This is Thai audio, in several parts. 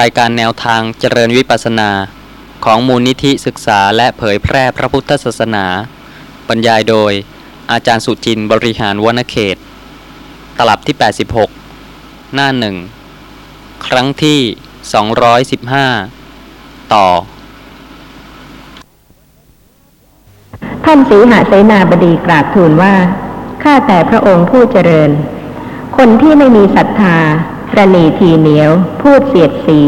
รายการแนวทางเจริญวิปัสสนา ของมูลนิธิศึกษาและเผยแพร่พระพุทธศาสนา บรรยายโดย อาจารย์สุจินต์บริหารวณเขต ตลับที่ 86 หน้าหนึ่งครั้งที่ 215 ต่อ ท่านสีหาเสนาบดีกราบทูลว่า ข้าแต่พระองค์ผู้เจริญ คนที่ไม่มีศรัทธา ระนีทีเหนียว พูดเสียดสี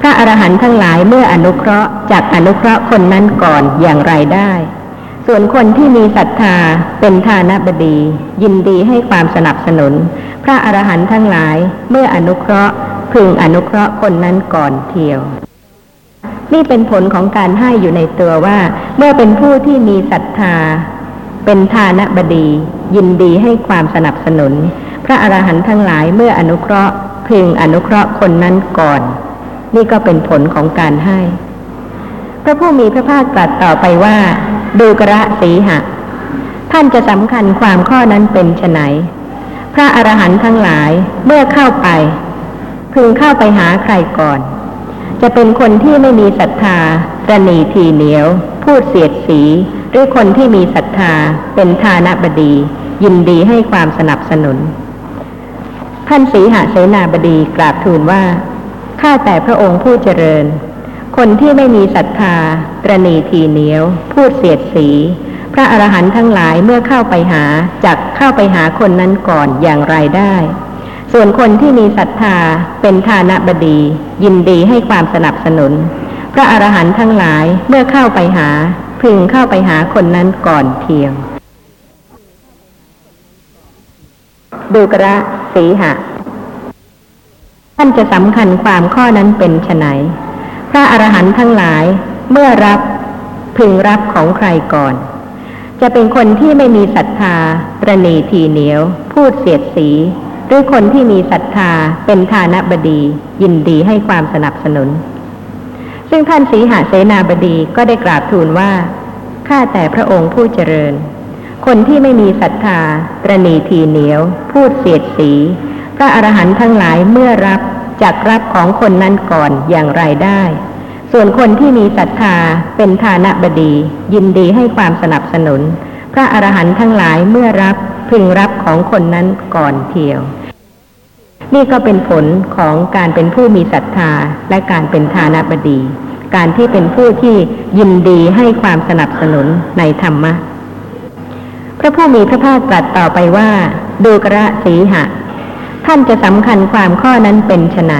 พระอรหันต์ทั้งหลายเมื่ออนุเคราะห์จากอนุเคราะห์คนนั้นก่อนอย่างไรได้ ส่วนคนที่มีศรัทธาเป็นทานบดี ยินดีให้ความสนับสนุน พระอรหันต์ทั้งหลายเมื่ออนุเคราะห์พึงอนุเคราะห์คนนั้นก่อนเที่ยว นี่เป็นผลของการให้อยู่ในตัวว่า เมื่อเป็นผู้ที่มีศรัทธา เป็นทานบดี ยินดีให้ความสนับสนุนพระอรหันต์ทั้งหลายเมื่ออนุเคราะห์ พึงอนุเคราะห์คนนั้นก่อน นี่ก็เป็นผลของการให้ พระผู้มีพระภาคตรัสต่อไปว่า ดูกระสีหะ ท่านจะสำคัญความข้อนั้นเป็นไฉนพระอรหันต์ทั้งหลายเมื่อเข้าไป พึงเข้าไปหาใครก่อน จะเป็นคนที่ไม่มีศรัทธาระนีทีเหนียว พูดเสียดสี หรือคนที่มีศรัทธาเป็นทานบดี ยินดีให้ความสนับสนุน ท่านสีหเสนาบดีกราบทูลว่า ข้าแต่พระองค์ผู้เจริญ คนที่ไม่มีศรัทธา ตรณีทีเหนียว พูดเสียดสี พระอรหันต์ทั้งหลายเมื่อเข้าไปหาจักเข้าไปหาคนนั้นก่อนอย่างไรได้ ส่วนคนที่มีศรัทธาเป็นทานบดี ยินดีให้ความสนับสนุน พระอรหันต์ทั้งหลายเมื่อเข้าไปหา พึงเข้าไปหาคนนั้นก่อนเพียงดูกระ สีหะ ท่านจะสำคัญความข้อนั้นเป็นไฉนพระอรหันต์ทั้งหลายเมื่อรับพึงรับของใครก่อน จะเป็นคนที่ไม่มีศรัทธาประนีทีเหนียว พูดเสียดสี หรือคนที่มีศรัทธาเป็นทานบดี ยินดีให้ความสนับสนุน ซึ่งท่านสีหาเสนาบดีก็ได้กราบทูลว่า ข้าแต่พระองค์ผู้เจริญ คนที่ไม่มีศรัทธาประนีทีเหนียว พูดเสียดสี พระอรหันต์ทั้งหลายเมื่อรับจักรับของคนนั้นก่อนอย่างไรได้ ส่วนคนที่มีศรัทธาเป็นทานบดี ยินดีให้ความสนับสนุน พระอรหันต์ทั้งหลายเมื่อรับพึงรับของคนนั้นก่อนเทียว นี่ก็เป็นผลของการเป็นผู้มีศรัทธาและการเป็นทานบดี การที่เป็นผู้ที่ยินดีให้ความสนับสนุนในธรรมะ ระผู้มีพระภาคตรัสต่อไปว่า ดูกระสีหะ ท่านจะสำคัญความข้อนั้นเป็นไฉน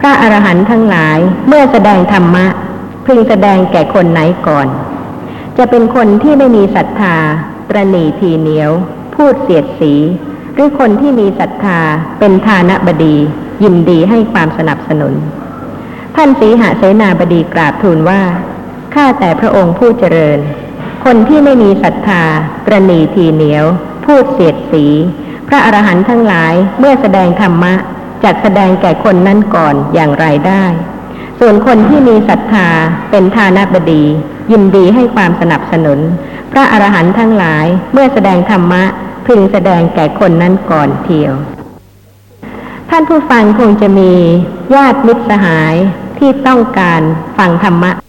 พระอรหันต์ทั้งหลายเมื่อแสดงธรรมะพึงแสดงแก่คนไหนก่อน จะเป็นคนที่ไม่มีศรัทธาตรณีทีเหนียว พูดเสียดสี หรือคนที่มีศรัทธาเป็นทานบดี ยินดีให้ความสนับสนุน ท่านสีหเสนาบดีกราบทูลว่า ข้าแต่พระองค์ผู้เจริญ คนที่ไม่มีศรัทธาตรณีทีเหนียว พูดเสียดสี พระอรหันต์ทั้งหลายเมื่อแสดงธรรมะจัดแสดงแก่คนนั้นก่อนอย่างไรได้ ส่วนคนที่มีศรัทธาเป็นทานบดี ยินดีให้ความสนับสนุน พระอรหันต์ทั้งหลายเมื่อแสดงธรรมะพึงแสดงแก่คนนั้นก่อนเทียว ท่านผู้ฟังคงจะมีญาติมิตรสหายที่ต้องการฟังธรรมะ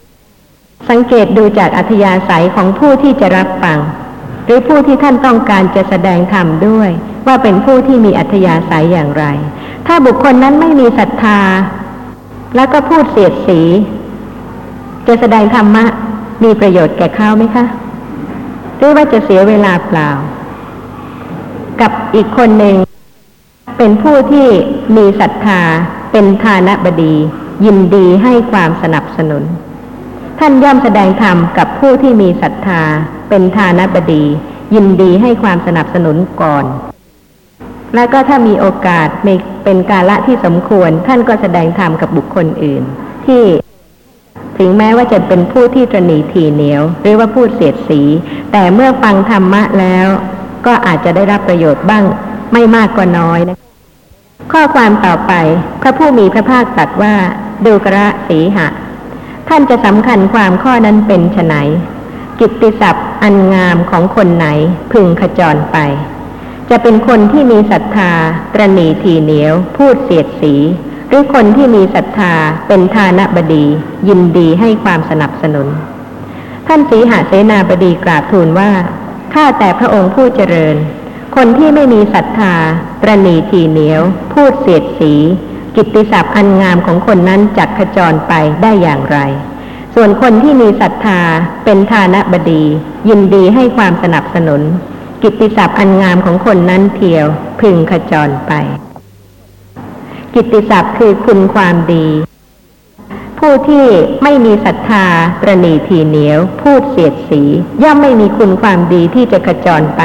สังเกตดูจากอัธยาศัยของผู้ที่จะรับฟัง หรือผู้ที่ท่านต้องการจะแสดงธรรมด้วย ว่าเป็นผู้ที่มีอัธยาศัยอย่างไร ถ้าบุคคลนั้นไม่มีศรัทธา แล้วก็พูดเสียดสี จะแสดงธรรมะ มีประโยชน์แก่เขาไหมคะหรือว่าจะเสียเวลาเปล่า กับอีกคนหนึ่งเป็นผู้ที่มีศรัทธาเป็นทานบดี ยินดีให้ความสนับสนุน ท่านย่อมแสดงธรรมกับผู้ที่มีศรัทธา เป็นทานบดี ยินดีให้ความสนับสนุนก่อน แล้วก็ถ้ามีโอกาสเป็นกาละที่สมควร ท่านก็แสดงธรรมกับบุคคลอื่น ที่ถึงแม้ว่าจะเป็นผู้ที่ตรณีทีเหนียว หรือว่าพูดเสียดสี แต่เมื่อฟังธรรมะแล้ว ก็อาจจะได้รับประโยชน์บ้างไม่มากก็น้อยนะข้อความต่อไป พระผู้มีพระภาคตรัสว่าดูกระสีหะ ท่านจะสำคัญความข้อนั้นเป็นไฉนกิตติศัพท์อันงามของคนไหนพึงขจรไป จะเป็นคนที่มีศรัทธา ตรณีทีเหนียว พูดเสียดสี หรือคนที่มีศรัทธาเป็นทานบดี ยินดีให้ความสนับสนุน ท่านสีหาเสนาบดีกราบทูลว่าข้าแต่พระองค์ผู้เจริญ คนที่ไม่มีศรัทธา ตรณีทีเหนียว พูดเสียดสี กิตติศัพท์อันงามของคนนั้นจักขจรไปได้อย่างไร ส่วนคนที่มีศรัทธาเป็นทานบดี ยินดีให้ความสนับสนุน กิตติศัพท์อันงามของคนนั้นเทียวพึงขจรไป กิตติศัพท์คือคุณความดี ผู้ที่ไม่มีศรัทธาตรณีทีเหนียว พูดเสียดสี ย่อมไม่มีคุณความดีที่จะขจรไป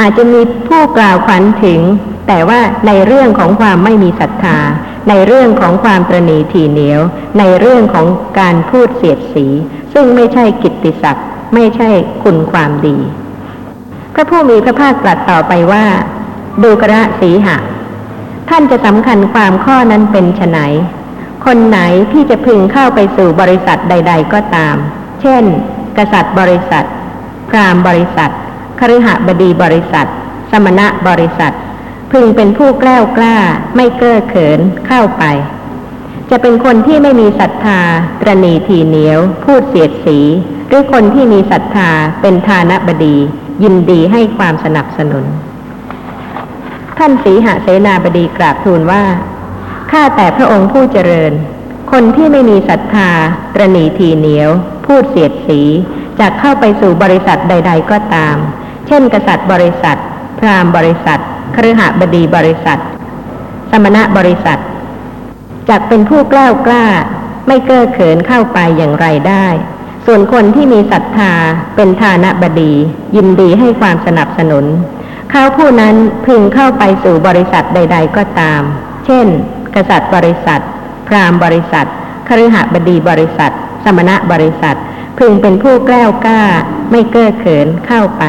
อาจจะมีผู้กล่าวขวัญถึง แต่ว่าในเรื่องของความไม่มีศรัทธา ในเรื่องของความตรณีทีเหนียว ในเรื่องของการพูดเสียดสี ซึ่งไม่ใช่กิตติศัพท์ไม่ใช่คุณความดี พระผู้มีพระภาคตรัสต่อไปว่าดูกระสีหะ ท่านจะสำคัญความข้อนั้นเป็นไฉนคนไหนที่จะพึงเข้าไปสู่บริษัทใด ๆ ก็ตาม เช่น กษัตริย์บริษัท พรามบริษัทคฤหบดีบริษัท สมณะบริษัท พึงเป็นผู้แกล้วกล้า ไม่เก้อเขินเข้าไป จะเป็นคนที่ไม่มีศรัทธาตรณีทีเหนียว พูดเสียดสี หรือคนที่มีศรัทธาเป็นทานบดี ยินดีให้ความสนับสนุน ท่านสีหเสนาบดีกราบทูลว่าข้าแต่พระองค์ผู้เจริญ คนที่ไม่มีศรัทธาตรณีทีเหนียว พูดเสียดสีจะเข้าไปสู่บริษัทใด ๆ ก็ตาม เช่น กษัตริย์บริษัท พราหมณ์บริษัท คฤหบดีบริษัท สมณะบริษัทจักเป็นผู้กล้ากล้า ไม่เก้อเขินเข้าไปอย่างไรได้ ส่วนคนที่มีศรัทธาเป็นทานบดี ยินดีให้ความสนับสนุน เขาผู้นั้นพึงเข้าไปสู่บริษัทใด ๆ ก็ตาม เช่น กษัตริย์บริษัท พราหมณ์บริษัทคฤหบดีบริษัท สมณะบริษัท พึงเป็นผู้กล้วกล้า ไม่เก้อเขินเข้าไป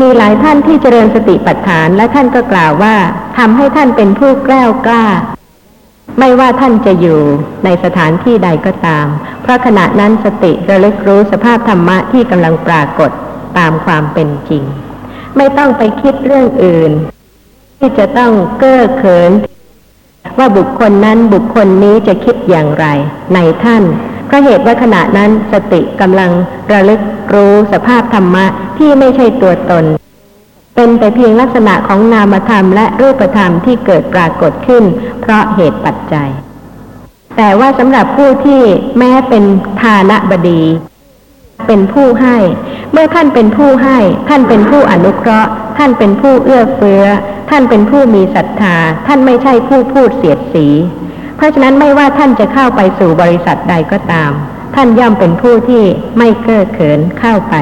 มีหลายท่านที่เจริญสติปัฏฐานและท่านก็กล่าวว่าทำให้ท่านเป็นผู้แกล้วกล้า ไม่ว่าท่านจะอยู่ในสถานที่ใดก็ตาม เพราะขณะนั้นสติระลึกรู้สภาพธรรมะที่กำลังปรากฏตามความเป็นจริง ไม่ต้องไปคิดเรื่องอื่น ที่จะต้องเก้อเขิน ว่าบุคคลนั้นบุคคลนี้จะคิดอย่างไร ในท่าน เพราะเหตุว่าขณะนั้นสติกำลังระลึกรู้สภาพธรรมะที่ไม่ใช่ตัวตน เป็นแต่เพียงลักษณะของนามธรรมและรูปธรรมที่เกิดปรากฏขึ้น เพราะเหตุปัจจัย แต่ว่าสำหรับผู้ที่แม้เป็นทานบดี เป็นผู้ให้ เมื่อท่านเป็นผู้ให้ ท่านเป็นผู้อนุเคราะห์ ท่านเป็นผู้เอื้อเฟื้อ ท่านเป็นผู้มีศรัทธา ท่านไม่ใช่ผู้พูดเสียดสี เพราะฉะนั้นไม่ว่าท่านจะเข้าไปสู่บริษัทใดก็ตาม ท่านย่อมเป็นผู้ที่ไม่เก้อเขินเข้าไป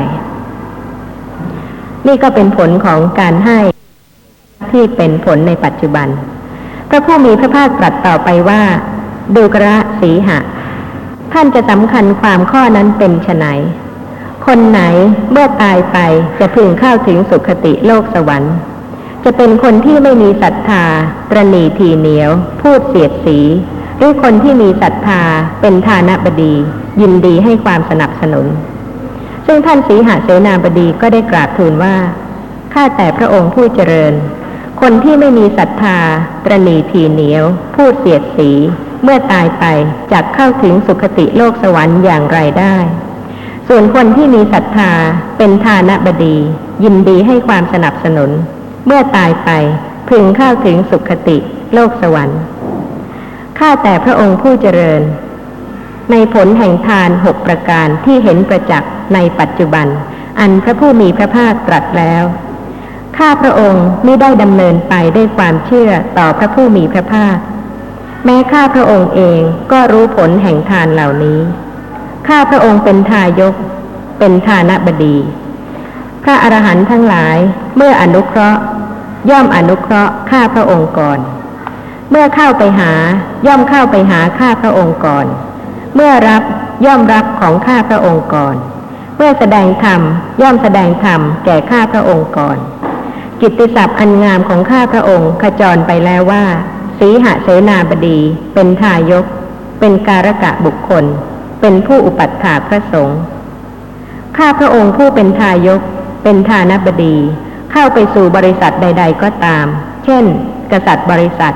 นี่ก็เป็นผลของการให้ที่เป็นผลในปัจจุบัน พระผู้มีพระภาคตรัสต่อไปว่า ดูกระสีหะ ท่านจะสำคัญความข้อนั้นเป็นไฉนคนไหนเมื่อตายไปจะพึงเข้าถึงสุขติโลกสวรรค์ จะเป็นคนที่ไม่มีศรัทธาตรณีทีเหนียว พูดเสียดสี หรือคนที่มีศรัทธาเป็นทานบดี ยินดีให้ความสนับสนุน ซึ่งท่านสีหาเสนาบดีก็ได้กราบทูลว่าข้าแต่พระองค์ผู้เจริญ คนที่ไม่มีศรัทธาตรณีทีเหนียว พูดเสียดสี เมื่อตายไปจะเข้าถึงสุคติโลกสวรรค์อย่างไรได้ ส่วนคนที่มีศรัทธาเป็นทานบดี ยินดีให้ความสนับสนุน เมื่อตายไปพึงเข้าถึงสุคติโลกสวรรค์ ข้าแต่พระองค์ผู้เจริญ ในผลแห่งทานหกประการที่เห็นประจักษ์ในปัจจุบัน อันพระผู้มีพระภาคตรัสแล้ว ข้าพระองค์ไม่ได้ดำเนินไปด้วยความเชื่อต่อพระผู้มีพระภาค แม้ข้าพระองค์เองก็รู้ผลแห่งทานเหล่านี้ ข้าพระองค์เป็นทายก เป็นทานบดี พระอรหันต์ทั้งหลายเมื่ออนุเคราะห์ ย่อมอนุเคราะห์ข้าพระองค์ก่อน เมื่อเข้าไปหาย่อมเข้าไปหาข้าพระองค์ก่อน เมื่อรับย่อมรับของข้าพระองค์ก่อน เมื่อแสดงธรรมย่อมแสดงธรรมแก่ข้าพระองค์ก่อน กิตติศัพท์อันงามของข้าพระองค์ขจรไปแล้วว่าสีหเสนาบดี เป็นทายก เป็นการกะบุคคล เป็นผู้อุปัฏฐากพระสงฆ์ข้าพระองค์ผู้เป็นทายก เป็นทานบดี เข้าไปสู่บริษัทใด ๆ ก็ตาม เช่น กษัตริย์บริษัท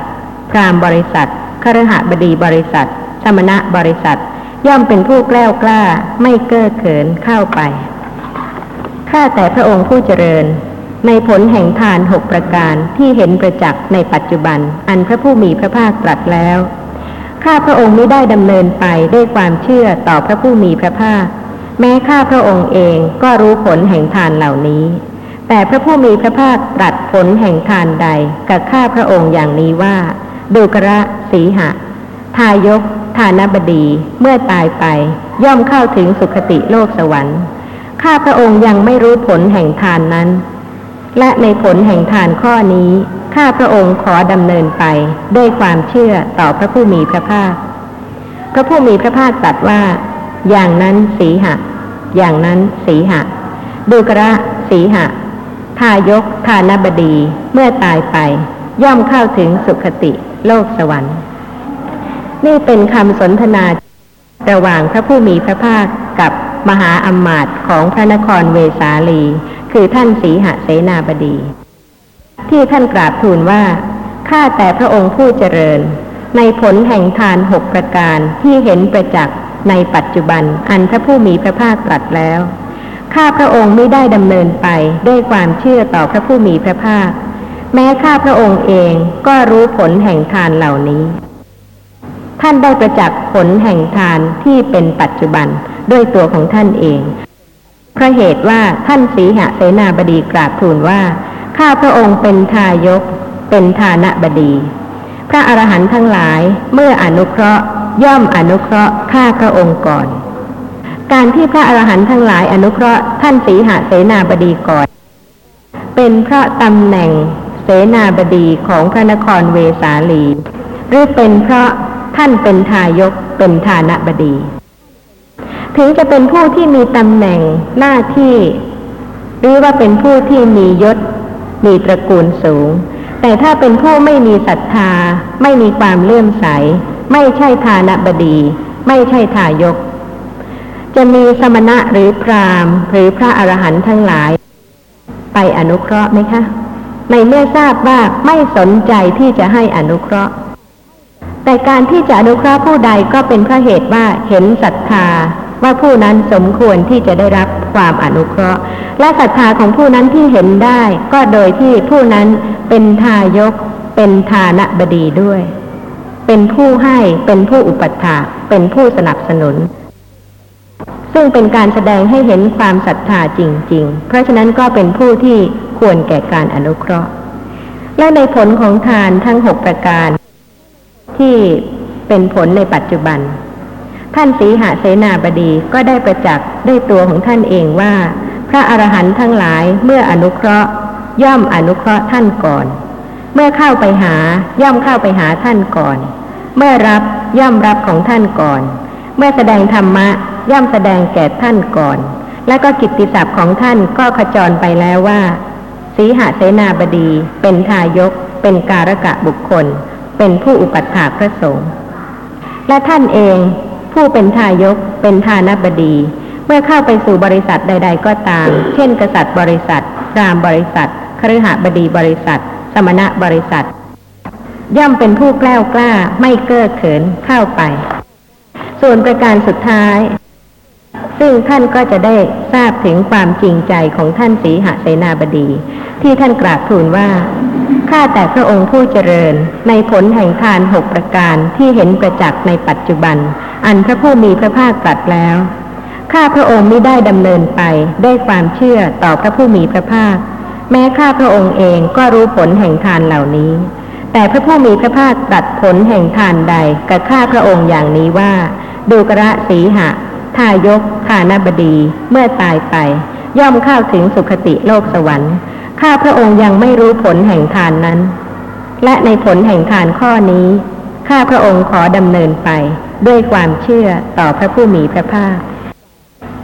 พราหมณ์บริษัทคฤหบดีบริษัท สมณะบริษัท ย่อมเป็นผู้แกล้วกล้า ไม่เก้อเขินเข้าไป ข้าแต่พระองค์ผู้เจริญ ในผลแห่งทานหกประการที่เห็นประจักษ์ในปัจจุบัน อันพระผู้มีพระภาคตรัสแล้ว ข้าพระองค์ไม่ได้ดำเนินไปด้วยความเชื่อต่อพระผู้มีพระภาค แม้ข้าพระองค์เองก็รู้ผลแห่งทานเหล่านี้ แต่พระผู้มีพระภาคตรัสผลแห่งทานใดกับข้าพระองค์อย่างนี้ว่า ดูกระสีหะ ทายก ทานบดี เมื่อตายไป ย่อมเข้าถึงสุคติโลกสวรรค์ ข้าพระองค์ยังไม่รู้ผลแห่งทานนั้น และในผลแห่งทานข้อนี้ ข้าพระองค์ขอดำเนินไปด้วยความเชื่อต่อพระผู้มีพระภาค พระผู้มีพระภาคตรัสว่า อย่างนั้นสีหะ อย่างนั้นสีหะ ดูกระสีหะ ทายกทานบดีเมื่อตายไป ย่อมเข้าถึงสุคติโลกสวรรค์ นี่เป็นคำสนทนาระหว่างพระผู้มีพระภาคกับมหาอำมาตย์ของพระนครเวสาลี คือท่านสีหเสนาบดี ที่ท่านกราบทูลว่าข้าแต่พระองค์ผู้เจริญ ในผลแห่งทานหกประการที่เห็นประจักษ์ ในปัจจุบัน อันพระผู้มีพระภาคตรัสแล้ว ข้าพระองค์ไม่ได้ดำเนินไปด้วยความเชื่อต่อพระผู้มีพระภาค แม้ข้าพระองค์เองก็รู้ผลแห่งทานเหล่านี้ ท่านได้ประจักษ์ผลแห่งทานที่เป็นปัจจุบันด้วยตัวของท่านเองเพราะเหตุว่าท่านสีหเสนาบดีกราบทูลว่า ข้าพระองค์เป็นทายก เป็นทานะบดี พระอรหันต์ทั้งหลายเมื่ออนุเคราะห์ ย่อมอนุเคราะห์ข้าพระองค์ก่อน การที่พระอรหันต์ทั้งหลายอนุเคราะห์ท่านสีหเสนาบดีก่อน เป็นเพราะตำแหน่งเสนาบดีของพระนครเวสาลี หรือเป็นเพราะท่านเป็นทายกเป็นทานะบดี ถึงจะเป็นผู้ที่มีตำแหน่งหน้าที่ หรือว่าเป็นผู้ที่มียศ มีตระกูลสูง แต่ถ้าเป็นผู้ไม่มีศรัทธา ไม่มีความเลื่อมใส ไม่ใช่ทานบดี ไม่ใช่ทายก จะมีสมณะหรือพราหมณ์ หรือพระอรหันต์ทั้งหลาย ไปอนุเคราะห์ไหมคะ ในเมื่อทราบว่าไม่สนใจที่จะให้อนุเคราะห์ แต่การที่จะอนุเคราะห์ผู้ใดก็เป็นเพราะเหตุว่าเห็นศรัทธาว่าผู้นั้นสมควรที่จะได้รับความอนุเคราะห์ และศรัทธาของผู้นั้นที่เห็นได้ ก็โดยที่ผู้นั้นเป็นทายกเป็นทานบดีด้วย เป็นผู้ให้เป็นผู้อุปถาเป็นผู้สนับสนุน ซึ่งเป็นการแสดงให้เห็นความศรัทธาจริง ๆ เพราะฉะนั้นก็เป็นผู้ที่ควรแก่การอนุเคราะห์ และในผลของทานทั้งหกประการ ที่เป็นผลในปัจจุบัน ท่านสีหเสนาบดีก็ได้ประจักษ์ได้ตัวของท่านเองว่า พระอรหันต์ทั้งหลายเมื่ออนุเคราะห์ ย่อมอนุเคราะห์ท่านก่อน เมื่อเข้าไปหาย่อมเข้าไปหาท่านก่อน เมื่อรับย่อมรับของท่านก่อน เมื่อแสดงธรรมะย่อมแสดงแก่ท่านก่อน และก็กิตติศัพท์ของท่านก็ขจรไปแล้วว่า สีหเสนาบดี เป็นทายก เป็นการกะบุคคล เป็นผู้อุปัฏฐากพระสงฆ์และท่านเอง ผู้เป็นทายก เป็นทานบดี เมื่อเข้าไปสู่บริษัทใด ๆ ก็ตาม เช่น กษัตริย์บริษัทรามบริษัทคฤหบดีบริษัท มณะบริษัท ย่อมเป็นผู้แกล้วกล้าไม่เก้อเขินเข้าไป ส่วนประการสุดท้าย ซึ่งท่านก็จะได้ทราบถึงความจริงใจของท่านสีหเสนาบดี ที่ท่านกราบทูลว่าข้าแต่พระองค์ผู้เจริญ ในผลแห่งทานหกประการที่เห็นประจักษ์ในปัจจุบัน อันพระผู้มีพระภาคตรัสแล้วข้าพระองค์ไม่ได้ดำเนินไปด้วยความเชื่อต่อพระผู้มีพระภาค แม้ข้าพระองค์เองก็รู้ผลแห่งทานเหล่านี้ แต่พระผู้มีพระภาคตรัสผลแห่งทานใดกับข้าพระองค์อย่างนี้ว่า ดูกระสีหะทายกทานบดีเมื่อตายไป ย่อมเข้าถึงสุคติโลกสวรรค์ ข้าพระองค์ยังไม่รู้ผลแห่งทานนั้น และในผลแห่งทานข้อนี้ ข้าพระองค์ขอดำเนินไป ด้วยความเชื่อต่อพระผู้มีพระภาค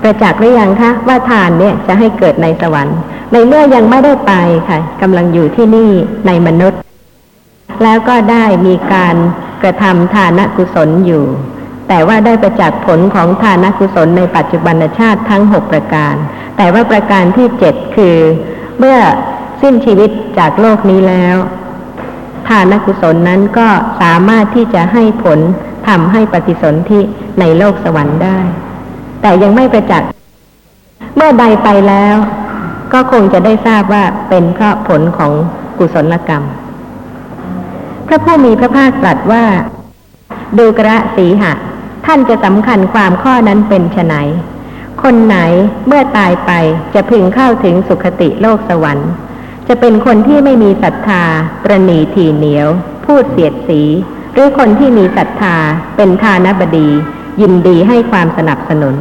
ประจักษ์หรือยังคะว่าทานเนี่ยจะให้เกิดในสวรรค์ ในเมื่อยังไม่ได้ไปค่ะกำลังอยู่ที่นี่ในมนุษย์ แล้วก็ได้มีการกระทำทานกุศลอยู่ แต่ว่าได้ประจักษ์ผลของทานกุศลในปัจจุบันชาติทั้งหกประการ แต่ว่าประการที่เจ็ดคือ เมื่อสิ้นชีวิตจากโลกนี้แล้วทานกุศลนั้นก็สามารถที่จะให้ผลทำให้ปฏิสนธิในโลกสวรรค์ได้ แต่ยังไม่ประจักษ์เมื่อใดไปแล้ว ก็คงจะได้ทราบว่าเป็นเพราะผลของกุศลกรรม พระผู้มีพระภาคตรัสว่า ดูกระสีหะ ท่านจะสำคัญความข้อนั้นเป็นไนคนไหนเมื่อตายไปจะพึงเข้าถึงสุคติโลกสวรรค์ จะเป็นคนที่ไม่มีศรัทธาประนีทีเหนียว พูดเสียดสี หรือคนที่มีศรัทธาเป็นทานบดี ยินดีให้ความสนับสนุน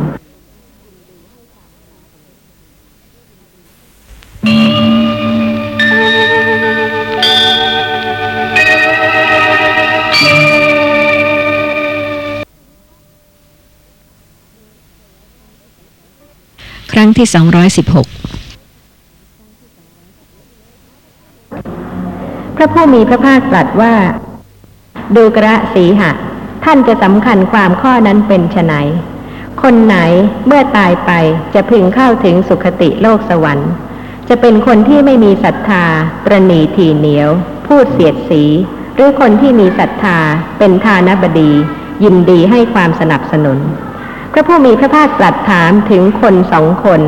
ครั้งที่ 216พระผู้มีพระภาคตรัสว่า ดูกระสีหะ ท่านจะสำคัญความข้อนั้นเป็นไนคนไหนเมื่อตายไปจะพึงเข้าถึงสุคติโลกสวรรค์ จะเป็นคนที่ไม่มีศรัทธา ประนีทีเหนียว พูดเสียดสี หรือคนที่มีศรัทธา เป็นทานบดี ยินดีให้ความสนับสนุน พระผู้มีพระภาคตรัสถามถึงคนสองคน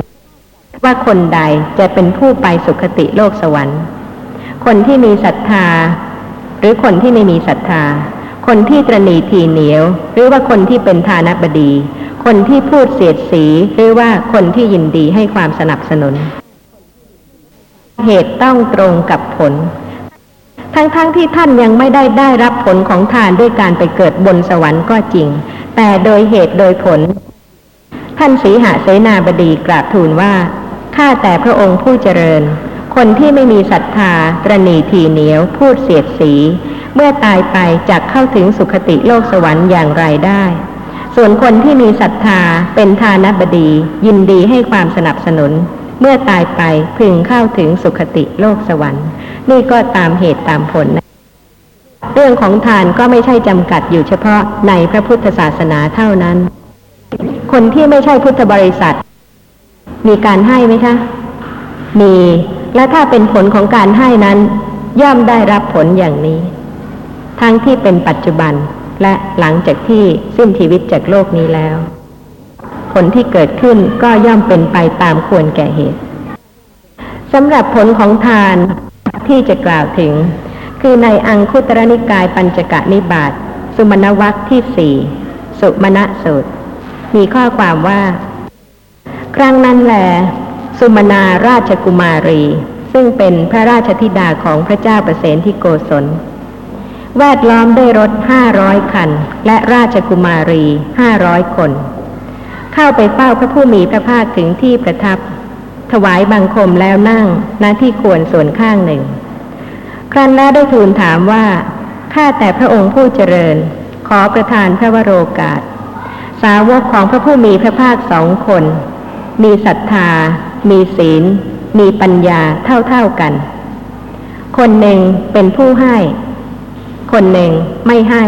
ว่าคนใดจะเป็นผู้ไปสุคติโลกสวรรค์ คนที่มีศรัทธา หรือคนที่ไม่มีศรัทธา คนที่ตรณีทีเหนียว หรือว่าคนที่เป็นทานบดี คนที่พูดเสียดสี หรือว่าคนที่ยินดีให้ความสนับสนุน เหตุต้องตรงกับผล ทั้งๆทที่ท่านยังไม่ได้ได้รับผลของทานด้วยการไปเกิดบนสวรรค์ก็จริง แต่โดยเหตุโดยผล ท่านสีหเสนาบดีกราบทูลว่าข้าแต่พระองค์ผู้เจริญ คนที่ไม่มีศรัทธาตรณีทีเหนียว พูดเสียดสี เมื่อตายไปจะเข้าถึงสุคติโลกสวรรค์อย่างไรได้ ส่วนคนที่มีศรัทธาเป็นทานบดี ยินดีให้ความสนับสนุน เมื่อตายไปพึงเข้าถึงสุคติโลกสวรรค์ นี่ก็ตามเหตุตามผลนะเรื่องของทานก็ไม่ใช่จำกัดอยู่เฉพาะในพระพุทธศาสนาเท่านั้น คนที่ไม่ใช่พุทธบริษัท มีการให้ไหมคะ มี และถ้าเป็นผลของการให้นั้น ย่อมได้รับผลอย่างนี้ ทั้งที่เป็นปัจจุบันและหลังจากที่สิ้นชีวิตจากโลกนี้แล้ว ผลที่เกิดขึ้นก็ย่อมเป็นไปตามควรแก่เหตุสำหรับผลของทานที่จะกล่าวถึง คือในอังคุตรนิกายปัญจกะนิบาตสุมณวัคที่สี่สุมณสูตร มีข้อความว่า ครั้งนั้นแหล สุมนาราชกุมารี ซึ่งเป็นพระราชธิดาของพระเจ้าประเสนที่โกศล แวดล้อมด้วยรถห้าร้อยคัน และราชกุมารีห้าร้อยคน เข้าไปเฝ้าพระผู้มีพระภาคถึงที่ประทับ ถวายบังคมแล้วนั่งณที่ควรส่วนข้างหนึ่ง ครั้นแล้วได้ทูลถามว่าข้าแต่พระองค์ผู้เจริญ ขอประทานพระวโรกาส สาวกของพระผู้มีพระภาคสองคน มีศรัทธา มีศีล มีปัญญาเท่าๆกัน คนหนึ่งเป็นผู้ให้ คนหนึ่งไม่ให้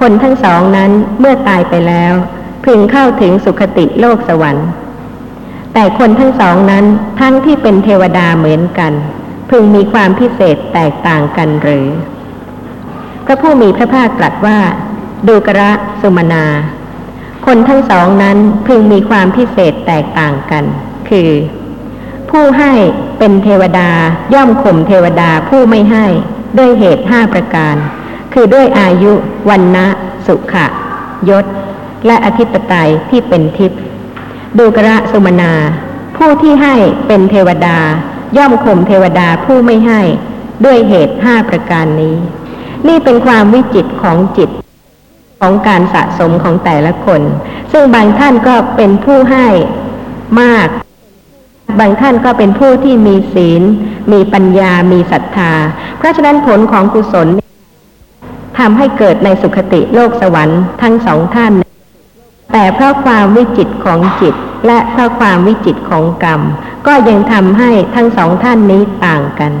คนทั้งสองนั้นเมื่อตายไปแล้ว พึงเข้าถึงสุคติโลกสวรรค์ แต่คนทั้งสองนั้นทั้งที่เป็นเทวดาเหมือนกัน พึงมีความพิเศษแตกต่างกันหรือ พระผู้มีพระภาคตรัสว่า ดูกระสุมนาคนทั้งสองนั้นพึงมีความพิเศษแตกต่างกัน คือ ผู้ให้เป็นเทวดาย่อมข่มเทวดาผู้ไม่ให้ด้วยเหตุห้าประการ คือด้วยอายุวันนะสุขะ ยศ และอธิปไตยที่เป็นทิพย์ดูกระสุมนา ผู้ที่ให้เป็นเทวดา ย่อมข่มเทวดาผู้ไม่ให้ ด้วยเหตุห้าประการนี้ นี่เป็นความวิจิตของจิตของการสะสมของแต่ละคน ซึ่งบางท่านก็เป็นผู้ให้มาก บางท่านก็เป็นผู้ที่มีศีล มีปัญญา มีศรัทธา เพราะฉะนั้นผลของกุศลทำให้เกิดในสุคติโลกสวรรค์ทั้งสองท่าน แต่เพราะความวิจิตของจิต และเพราะความวิจิตของกรรม ก็ยังทำให้ทั้งสองท่านนี้ต่างกัน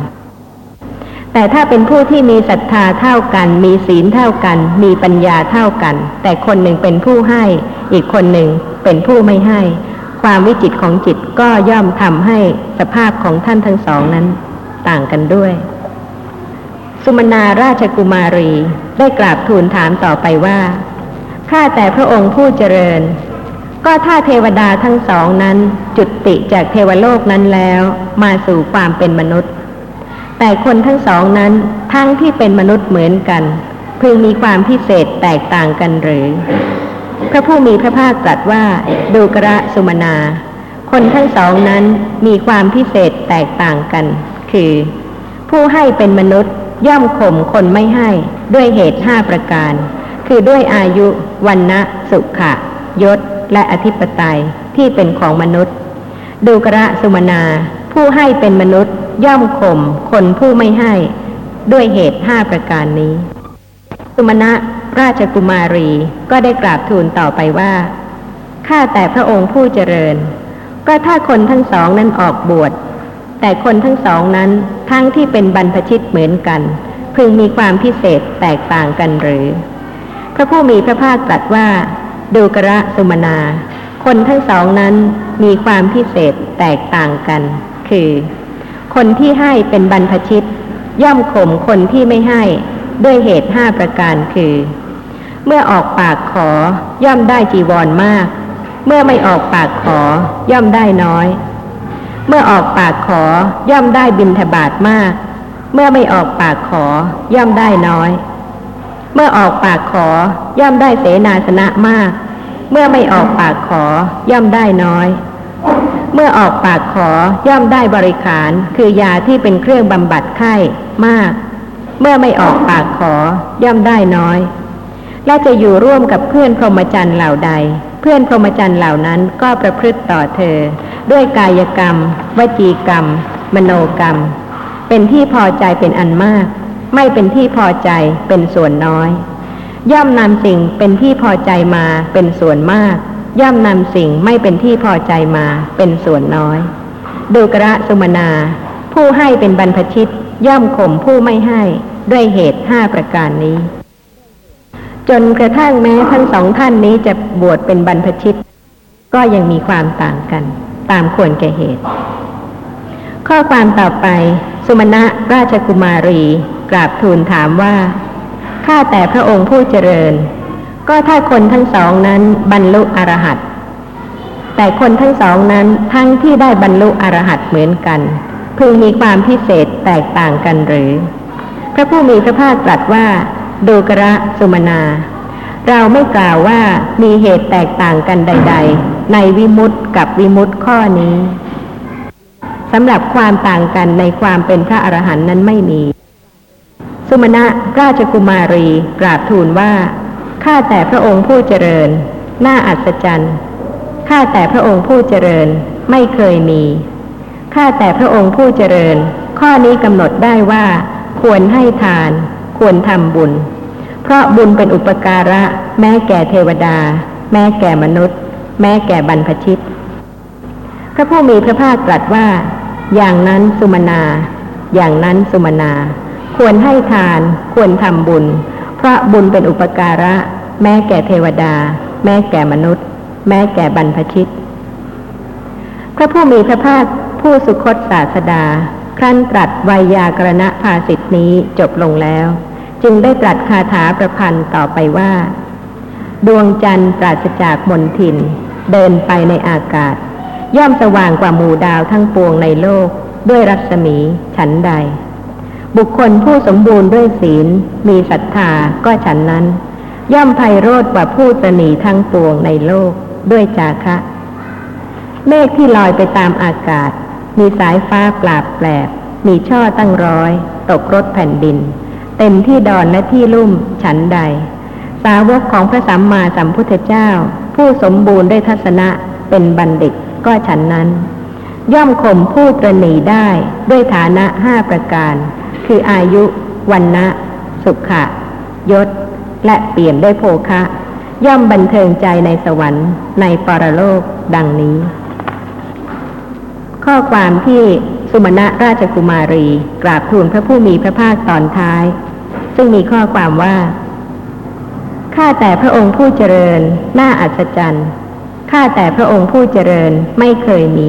แต่ถ้าเป็นผู้ที่มีศรัทธาเท่ากัน มีศีลเท่ากัน มีปัญญาเท่ากัน แต่คนหนึ่งเป็นผู้ให้ อีกคนหนึ่งเป็นผู้ไม่ให้ ความวิจิตของจิตก็ย่อมทำให้สภาพของท่านทั้งสองนั้นต่างกันด้วยสสุมนาราชกุมารีได้กราบทูลถามต่อไปว่าข้าแต่พระองค์ผู้เจริญ ก็ถ้าเทวดาทั้งสองนั้น จุติจากเทวโลกนั้นแล้วมาสู่ความเป็นมนุษย์ แต่คนทั้งสองนั้นทั้งที่เป็นมนุษย์เหมือนกัน พึงมีความพิเศษแตกต่างกันหรือ พระผู้มีพระภาคตรัสว่าดูกระสุมนา คนทั้งสองนั้นมีความพิเศษแตกต่างกัน คือ ผู้ให้เป็นมนุษย์ย่อมข่มคนไม่ให้ด้วยเหตุห้าประการ คือด้วยอายุวันนะสุขะ ยศ และอธิปไตยที่เป็นของมนุษย์ ดูกระสุมนา ผู้ให้เป็นมนุษย์ย่อมข่มคนผู้ไม่ให้ ด้วยเหตุห้าประการนี้ สุมณะ ราชกุมารีก็ได้กราบทูลต่อไปว่า ข้าแต่พระองค์ผู้เจริญ ก็ถ้าคนทั้งสองนั้นออกบวช แต่คนทั้งสองนั้นทั้งที่เป็นบรรพชิตเหมือนกัน พึงมีความพิเศษแตกต่างกันหรือ พระผู้มีพระภาคตรัสว่า ดูกระสุมนา คนทั้งสองนั้นมีความพิเศษแตกต่างกัน คือ คนที่ให้เป็นบรรพชิต ย่อมข่มคนที่ไม่ให้ด้วยเหตุห้าประการคือ เมื่อออกปากขอย่อมได้จีวรมาก เมื่อไม่ออกปากขอย่อมได้น้อย เมื่อออกปากขอย่อมได้บินทบาทมาก เมื่อไม่ออกปากขอย่อมได้น้อย เมื่อออกปากขอย่อมได้เสนาสนะมาก เมื่อไม่ออกปากขอย่อมได้น้อย เมื่อออกปากขอย่อมได้บริขารคือยาที่เป็นเครื่องบำบัดไข้มาก เมื่อไม่ออกปากขอย่อมได้น้อย และจะอยู่ร่วมกับเพื่อนพรหมจรรย์เหล่าใด เพื่อนพรหมจรรย์เหล่านั้นก็ประพฤติต่อเธอ ด้วยกายกรรม วจีกรรม มโนกรรม เป็นที่พอใจเป็นอันมาก ไม่เป็นที่พอใจเป็นส่วนน้อย ย่อมนำสิ่งเป็นที่พอใจมาเป็นส่วนมาก ย่อมนำสิ่งไม่เป็นที่พอใจมาเป็นส่วนน้อย ดูกระสุมนา ผู้ให้เป็นบรรพชิตย่อมข่มผู้ไม่ให้ด้วยเหตุห้าประการนี้ จนกระทั่งแม้ทั้งสองท่านนี้จะบวชเป็นบรรพชิต ก็ยังมีความต่างกัน ตามควรแก่เหตุ ข้อความต่อไป สุมาณะราชกุมารี กราบทูลถามว่า ข้าแต่พระองค์ผู้เจริญ ก็ถ้าคนทั้งสองนั้นบรรลุอรหัตแต่คนทั้งสองนั้นทั้งที่ได้บรรลุอรหัตเหมือนกัน พึงมีความพิเศษแตกต่างกันหรือ พระผู้มีพระภาคตรัสว่า ดูกระสุมนา เราไม่กล่าวว่ามีเหตุแตกต่างกันใด ๆ ในวิมุตติกับวิมุตติข้อนี้สำหรับความต่างกันในความเป็นพระอรหันต์นั้นไม่มี สุมาณะราชกุมารีกราบทูลว่า ข้าแต่พระองค์ผู้เจริญ น่าอัศจรรย์ ข้าแต่พระองค์ผู้เจริญไม่เคยมี ข้าแต่พระองค์ผู้เจริญ ข้อนี้กำหนดได้ว่า ควรให้ทาน ควรทำบุญ เพราะบุญเป็นอุปการะ แม้แก่เทวดา แม้แก่มนุษย์ แม้แก่บรรพชิต พระผู้มีพระภาคตรัสว่า อย่างนั้นสุมนา อย่างนั้นสุมนา ควรให้ทาน ควรทำบุญ เพราะบุญเป็นอุปการะ แม้แก่เทวดา แม้แก่มนุษย์ แม้แก่บรรพชิต พระผู้มีพระภาคผู้สุคตศาสดาครั้นตรัสไวยากรณภาสิทธินี้จบลงแล้ว จึงได้ตรัสคาถาประพันธ์ต่อไปว่า ดวงจันทร์ปราศจากมนทิน เดินไปในอากาศ ย่อมสว่างกว่าหมู่ดาวทั้งปวงในโลก ด้วยรัศมีฉันใด บุคคลผู้สมบูรณ์ด้วยศีล มีศรัทธาก็ฉันนั้น ย่อมไพโรธกว่าผู้ตนีทั้งปวงในโลก ด้วยจาคะ เมฆที่ลอยไปตามอากาศ มีสายฟ้าปราบแปลบมีช่อตั้งร้อย ตกรถแผ่นดิน เต็มที่ดอนและที่ลุ่มฉันใด สาวกของพระสัมมาสัมพุทธเจ้า ผู้สมบูรณ์ด้วยทัศนะเป็นบัณฑิตก็ฉันนั้น ย่อมข่มผู้ตรณีได้ด้วยฐานะห้าประการ คืออายุวันนะสุขะ ยศ และเปลี่ยนด้วยโภคะ ย่อมบันเทิงใจในสวรรค์ ในปรโลกดังนี้ ข้อความที่สุมาณะราชกุมารี กราบทูลพระผู้มีพระภาคตอนท้าย ซึ่งมีข้อความว่า ข้าแต่พระองค์ผู้เจริญ น่าอัศจรรย์ ข้าแต่พระองค์ผู้เจริญไม่เคยมี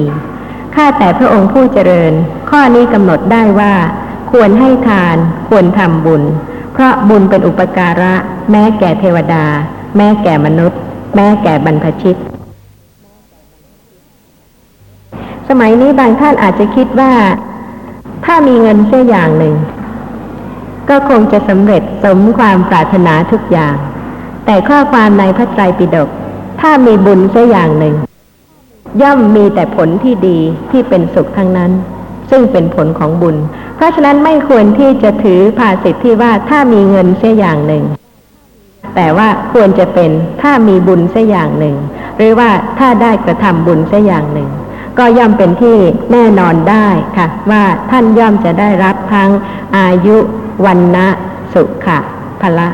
ข้าแต่พระองค์ผู้เจริญ ข้อนี้กำหนดได้ว่า ควรให้ทาน ควรทำบุญ เพราะบุญเป็นอุปการะ แม้แก่เทวดา แม้แก่มนุษย์ แม้แก่บรรพชิตสมัยนี้บางท่านอาจจะคิดว่า ถ้ามีเงินเสียอย่างหนึ่ง ก็คงจะสำเร็จสมความปรารถนาทุกอย่าง แต่ข้อความในพระไตรปิฎกถ้ามีบุญเสียอย่างหนึ่ง ย่อมมีแต่ผลที่ดีที่เป็นสุขทั้งนั้น ซึ่งเป็นผลของบุญ เพราะฉะนั้นไม่ควรที่จะถือภาษิตที่ว่าถ้ามีเงินเสียอย่างหนึ่ง แต่ว่าควรจะเป็นถ้ามีบุญเสียอย่างหนึ่ง หรือว่าถ้าได้กระทำบุญเสียอย่างหนึ่ง ก็ย่อมเป็นที่แน่นอนได้ค่ะ ว่าท่านย่อมจะได้รับทั้งอายุวันนะสุขะพละ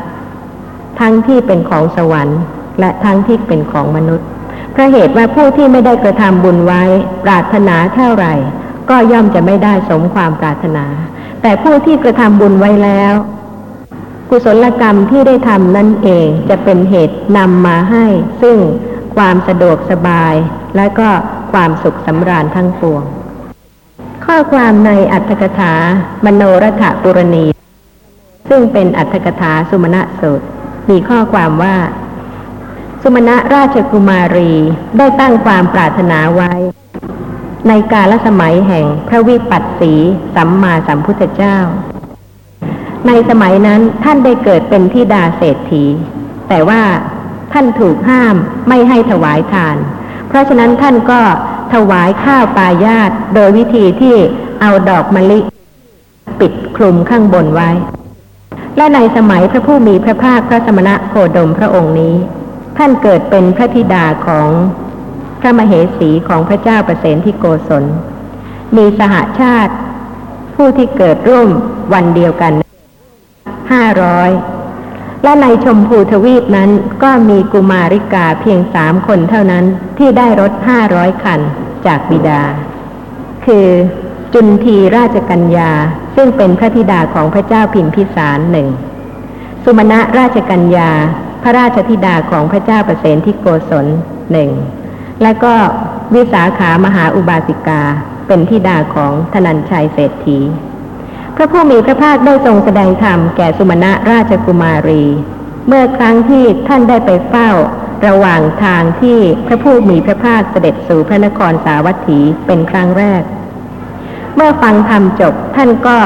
ทั้งที่เป็นของสวรรค์ และทั้งที่เป็นของมนุษย์เพราะเหตุว่าผู้ที่ไม่ได้กระทำบุญไว้ ปรารถนาเท่าไหร่ ก็ย่อมจะไม่ได้สมความปรารถนา แต่ผู้ที่กระทำบุญไว้แล้วกุศลกรรมที่ได้ทำนั่นเองจะเป็นเหตุนำมาให้ ซึ่งความสะดวกสบายและก็ ความสุขสำราญทั้งปวง ข้อความในอัตถกถามโนรถปุรณี ซึ่งเป็นอัตถกถาสุมาณสูตร มีข้อความว่า สุมาณราชกุมารีได้ตั้งความปรารถนาไว้ ในกาลสมัยแห่งพระวิปัสสีสัมมาสัมพุทธเจ้า ในสมัยนั้นท่านได้เกิดเป็นทิดาเศรษฐี แต่ว่าท่านถูกห้ามไม่ให้ถวายทาน เพราะฉะนั้นท่านก็ถวายข้าวปลายาตโดยวิธีที่เอาดอกมะลิปิดคลุมข้างบนไว้ และในสมัยพระผู้มีพระภาคพระสมณะโคดมพระองค์นี้ ท่านเกิดเป็นพระธิดาของพระมเหสีของพระเจ้าประเสนที่โกศล มีสหาชาติ ผู้ที่เกิดร่วมวันเดียวกันห้าร้อย และในชมพูทวีปนั้นก็มีกุมาริกาเพียงสามคนเท่านั้นที่ได้รถห้าร้อยคันจากบิดา คือจุนทีราชกัญญา ซึ่งเป็นพระธิดาของพระเจ้าพิมพิสารหนึ่ง สุมาณะราชกัญญา พระราชธิดาของพระเจ้าประเสนที่โกศลหนึ่ง และก็วิสาขามหาอุบาสิกาเป็นธิดาของธนัญชัยเศรษฐี พระผู้มีพระภาคได้ทรงแสดงธรรมแก่สุมาณะราชกุมารี เมื่อครั้งที่ท่านได้ไปเฝ้า ระหว่างทางที่พระผู้มีพระภาคเสด็จสู่พระนครสาวัตถีเป็นครั้งแรก เมื่อฟังธรรมจบท่านก็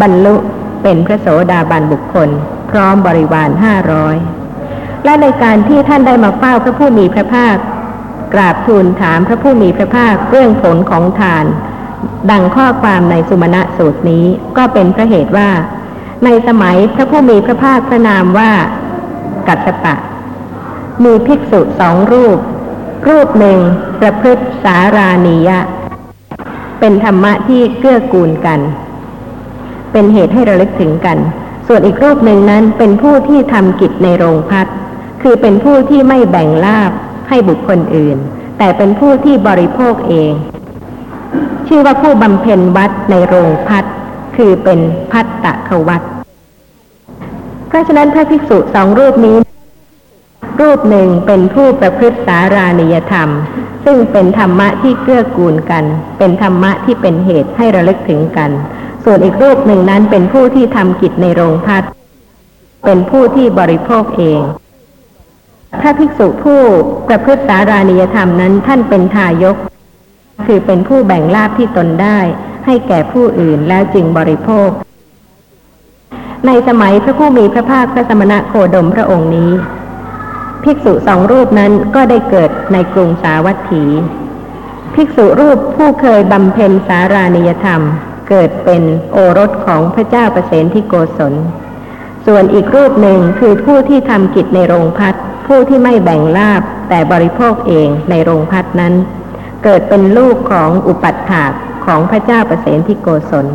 บรรลุเป็นพระโสดาบันบุคคล พร้อมบริวารห้าร้อยและในการที่ท่านได้มาเฝ้าพระผู้มีพระภาค กราบทูลถามพระผู้มีพระภาคเรื่องผลของทาน ดังข้อความในสุมาณะสูตรนี้ก็เป็นพระเหตุว่า ในสมัยพระผู้มีพระภาคพระนามว่า กัสสปะ มีภิกษุสองรูป รูปหนึ่งประพฤติสารานียะ เป็นธรรมะที่เกื้อกูลกัน เป็นเหตุให้ระลึกถึงกัน ส่วนอีกรูปหนึ่งนั้นเป็นผู้ที่ทำกิจในโรงพัดคือเป็นผู้ที่ไม่แบ่งลาบให้บุคคลอื่น แต่เป็นผู้ที่บริโภคเอง ชื่อว่าผู้บำเพ็ญวัดในโรงพัดคือเป็นพัตตะขวัตเพราะฉะนั้นพระภิกษุสองรูปนี้ รูปหนึ่งเป็นผู้ประพฤติสารานิยธรรม ซึ่งเป็นธรรมะที่เกื้อกูลกัน เป็นธรรมะที่เป็นเหตุให้ระลึกถึงกัน ส่วนอีกรูปหนึ่งนั้นเป็นผู้ที่ทำกิจในโรงพัดเป็นผู้ที่บริโภคเองพระภิกษุผู้ประพฤติสารานิยธรรมนั้นท่านเป็นทายก คือเป็นผู้แบ่งลาภที่ตนได้ ให้แก่ผู้อื่นแล้วจึงบริโภค ในสมัยพระผู้มีพระภาคพระสมณะโคดมพระองค์นี้ ภิกษุสองรูปนั้นก็ได้เกิดในกรุงสาวัตถี ภิกษุรูปผู้เคยบำเพ็ญสารานิยธรรม เกิดเป็นโอรสของพระเจ้าประเสนที่โกศล ส่วนอีกรูปหนึ่งคือผู้ที่ทำกิจในโรงพัดผู้ที่ไม่แบ่งลาบแต่บริโภคเองในโรงพัดนั้น เกิดเป็นลูกของอุปัฏฐากของพระเจ้าประเสนที่โกศล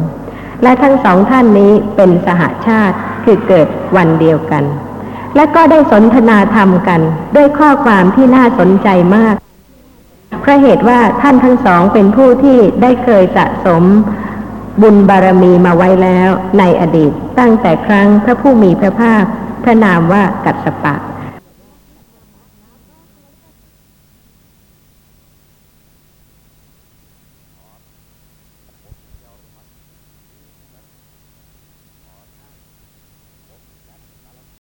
และทั้งสองท่านนี้เป็นสหาชาติคือเกิดวันเดียวกัน และก็ได้สนทนาธรรมกัน ด้วยข้อความที่น่าสนใจมาก เพราะเหตุว่าท่านทั้งสองเป็นผู้ที่ได้เคยสะสมบุญบารมีมาไว้แล้วในอดีตตั้งแต่ครั้งพระผู้มีพระภาค พระนามว่ากัสสปะ